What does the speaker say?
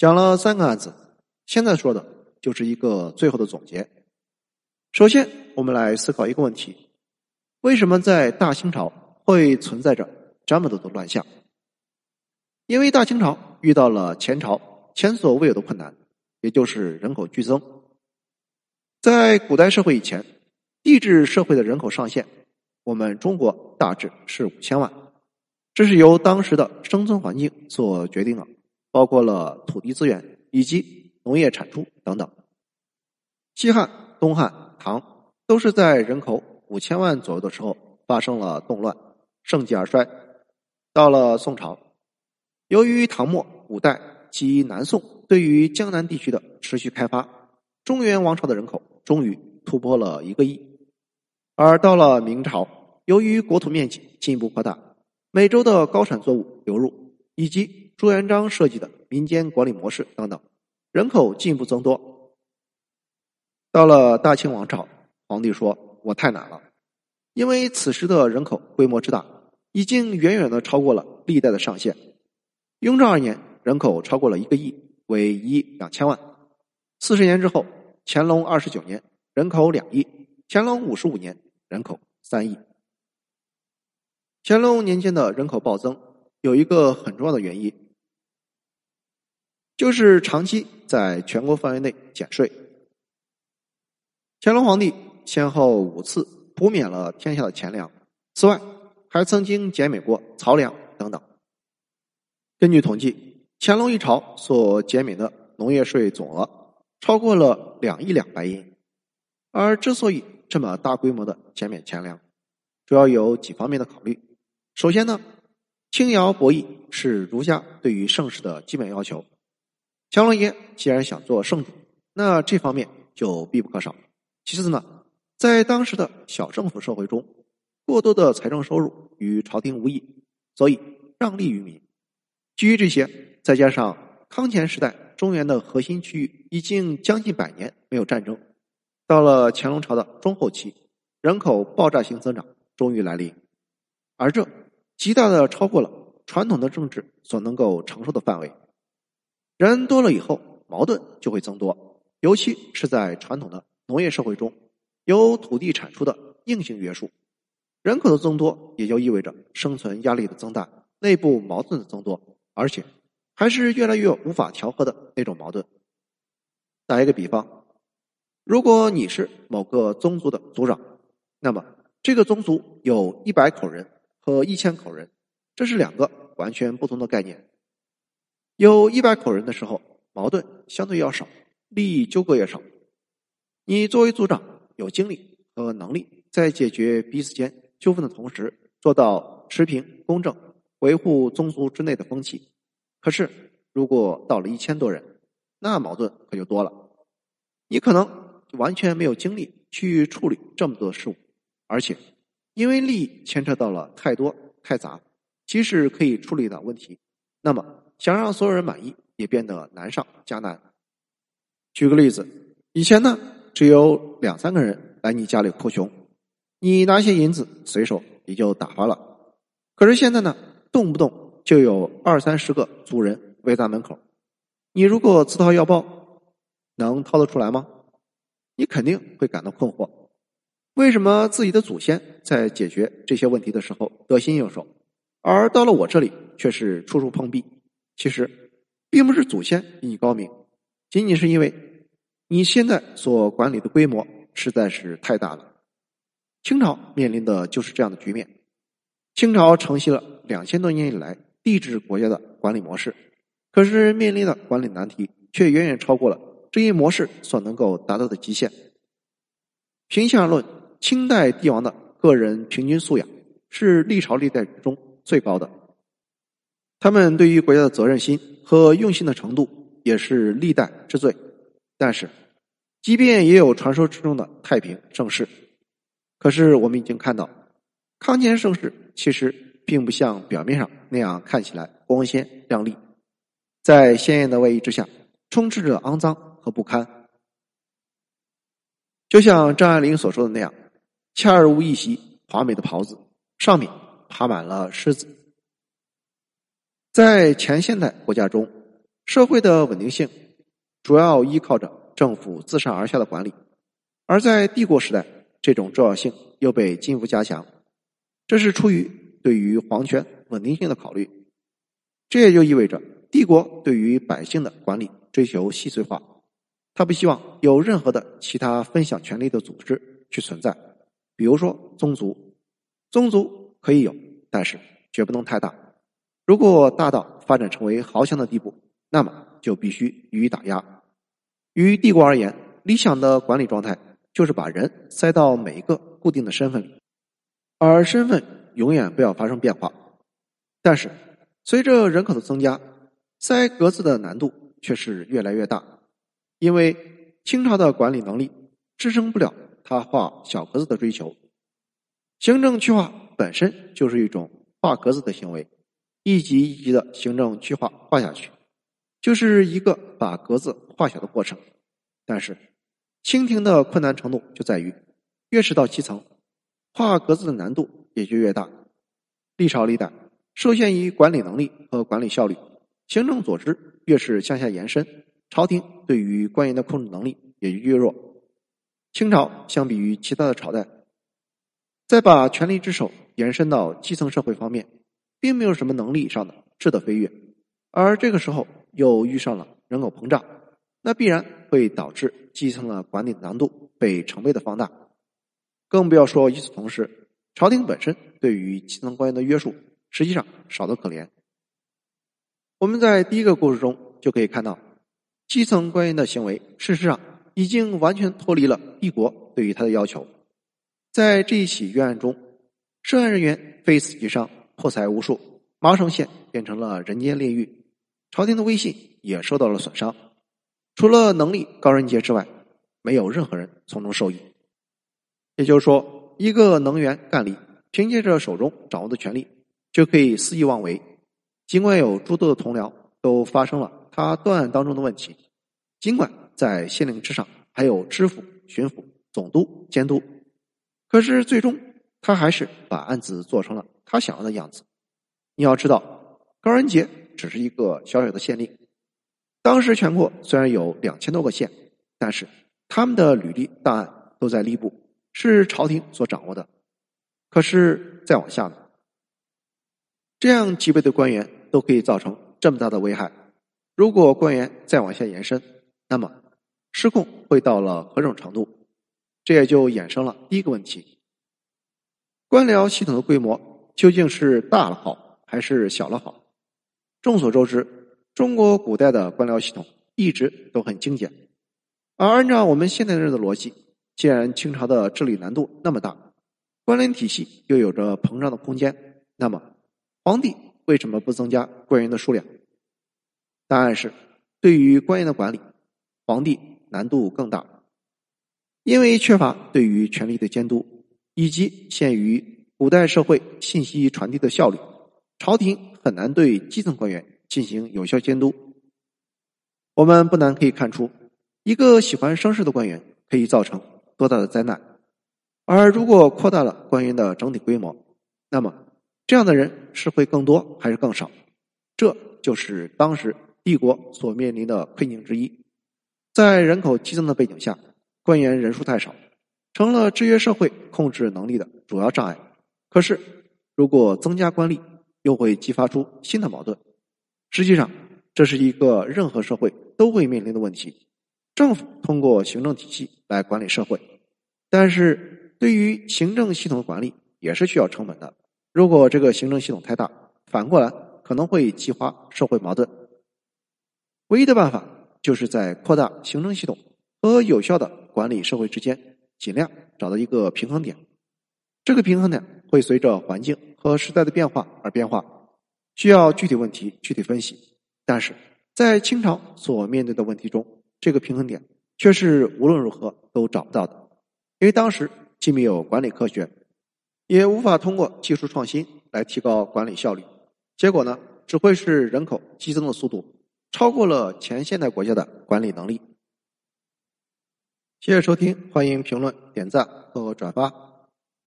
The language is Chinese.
讲了三个案子，现在说的就是一个最后的总结。首先，我们来思考一个问题：为什么在大清朝会存在着这么多的乱象？因为大清朝遇到了前朝前所未有的困难，也就是人口剧增。在古代社会以前，帝制社会的人口上限，我们中国大致是五千万，这是由当时的生存环境所决定的。包括了土地资源以及农业产出等等。西汉、东汉、唐都是在人口五千万左右的时候发生了动乱，盛极而衰。到了宋朝，由于唐末、五代及南宋对于江南地区的持续开发，中原王朝的人口终于突破了一个亿。而到了明朝，由于国土面积进一步扩大，美洲的高产作物流入以及朱元璋设计的民间管理模式等等，人口进一步增多。到了大清王朝，皇帝说：“我太难了，因为此时的人口规模之大，已经远远的超过了历代的上限。雍正二年，人口超过了一个亿，为一亿两千万。四十年之后，乾隆二十九年，人口两亿；乾隆五十五年，人口三亿。乾隆年间的人口暴增，有一个很重要的原因。”就是长期在全国范围内减税。乾隆皇帝先后五次补免了天下的钱粮，此外还曾经减免过漕粮等等。根据统计，乾隆一朝所减免的农业税总额超过了两亿两白银。而之所以这么大规模的减免钱粮，主要有几方面的考虑。首先呢，轻徭薄役是儒家对于盛世的基本要求。乾隆爷既然想做圣主，那这方面就必不可少。其次呢，在当时的小政府社会中，过多的财政收入与朝廷无异，所以让利于民。基于这些，再加上康乾时代中原的核心区域已经将近百年没有战争，到了乾隆朝的中后期，人口爆炸性增长终于来临，而这极大的超过了传统的政治所能够承受的范围。人多了以后，矛盾就会增多，尤其是在传统的农业社会中，有土地产出的硬性约束，人口的增多也就意味着生存压力的增大，内部矛盾的增多，而且还是越来越无法调和的那种矛盾。打一个比方，如果你是某个宗族的族长，那么这个宗族有一百口人和一千口人，这是两个完全不同的概念。有一百口人的时候，矛盾相对要少，利益纠葛也少。你作为组长，有精力和能力，在解决彼此间纠纷的同时，做到持平公正，维护宗族之内的风气。可是，如果到了一千多人，那矛盾可就多了。你可能完全没有精力去处理这么多事物，而且因为利益牵扯到了太多太杂，即使可以处理的问题，那么。想让所有人满意，也变得难上加难。举个例子，以前呢，只有两三个人来你家里哭穷，你拿些银子随手也就打发了。可是现在呢，动不动就有二三十个族人围在门口，你如果自掏腰包，能掏得出来吗？你肯定会感到困惑：为什么自己的祖先在解决这些问题的时候得心应手，而到了我这里却是处处碰壁？其实，并不是祖先比你高明，仅仅是因为你现在所管理的规模实在是太大了。清朝面临的就是这样的局面。清朝承袭了两千多年以来帝制国家的管理模式，可是面临的管理难题却远远超过了这一模式所能够达到的极限。平心而论，清代帝王的个人平均素养是历朝历代中最高的。他们对于国家的责任心和用心的程度也是历代之最。但是，即便也有传说之中的太平盛世，可是我们已经看到，康乾盛世其实并不像表面上那样看起来光鲜亮丽，在鲜艳的外衣之下，充斥着肮脏和不堪。就像张爱玲所说的那样：“恰如一袭华美的袍子，上面爬满了虱子。”在前现代国家中，社会的稳定性主要依靠着政府自上而下的管理，而在帝国时代，这种重要性又被进一步加强。这是出于对于皇权稳定性的考虑。这也就意味着帝国对于百姓的管理追求细碎化，他不希望有任何的其他分享权力的组织去存在，比如说宗族，宗族可以有，但是绝不能太大。如果大到发展成为豪强的地步，那么就必须予以打压。于帝国而言，理想的管理状态就是把人塞到每一个固定的身份里，而身份永远不要发生变化。但是，随着人口的增加，塞格子的难度却是越来越大，因为清朝的管理能力支撑不了他画小格子的追求。行政区划本身就是一种画格子的行为，一级一级的行政区划画下去。就是一个把格子画小的过程，但是清廷的困难程度就在于，越是到基层，画格子的难度也就越大。历朝历代受限于管理能力和管理效率，行政组织越是向下延伸，朝廷对于官员的控制能力也就越弱。清朝相比于其他的朝代，在把权力之手延伸到基层社会方面，并没有什么能力上的质的飞跃，而这个时候。又遇上了人口膨胀，那必然会导致基层的管理难度被成倍的放大。更不要说与此同时，朝廷本身对于基层官员的约束实际上少得可怜。我们在第一个故事中就可以看到，基层官员的行为事实上已经完全脱离了帝国对于他的要求。在这一起冤案中，涉案人员非死即伤，破财无数，麻城县变成了人间炼狱。朝廷的威信也受到了损伤，除了能力高人杰之外，没有任何人从中受益。也就是说，一个能源干吏凭借着手中掌握的权力，就可以肆意妄为。尽管有诸多的同僚都发生了他断案当中的问题，尽管在县令之上还有知府、巡抚、总督监督，可是最终他还是把案子做成了他想要的样子。你要知道，高仁杰。只是一个小小的县令。当时全国虽然有两千多个县，但是他们的履历档案都在吏部，是朝廷所掌握的。可是再往下呢？这样级别的官员都可以造成这么大的危害。如果官员再往下延伸，那么失控会到了何种程度？这也就衍生了第一个问题：官僚系统的规模究竟是大了好，还是小了好？众所周知，中国古代的官僚系统一直都很精简，而按照我们现代人的逻辑，既然清朝的治理难度那么大，官僚体系又有着膨胀的空间，那么皇帝为什么不增加官员的数量？答案是，对于官员的管理，皇帝难度更大，因为缺乏对于权力的监督，以及限于古代社会信息传递的效率，朝廷。很难对基层官员进行有效监督。我们不难可以看出，一个喜欢生事的官员可以造成多大的灾难。而如果扩大了官员的整体规模，那么这样的人是会更多还是更少？这就是当时帝国所面临的困境之一。在人口激增的背景下，官员人数太少，成了制约社会控制能力的主要障碍。可是，如果增加官吏，又会激发出新的矛盾。实际上，这是一个任何社会都会面临的问题。政府通过行政体系来管理社会，但是对于行政系统的管理也是需要成本的。如果这个行政系统太大，反过来可能会激化社会矛盾。唯一的办法就是在扩大行政系统和有效的管理社会之间，尽量找到一个平衡点。这个平衡点会随着环境。和时代的变化而变化，需要具体问题具体分析。但是在清朝所面对的问题中，这个平衡点却是无论如何都找不到的，因为当时既没有管理科学，也无法通过技术创新来提高管理效率。结果呢，只会是人口激增的速度超过了前现代国家的管理能力。谢谢收听，欢迎评论、点赞和转发。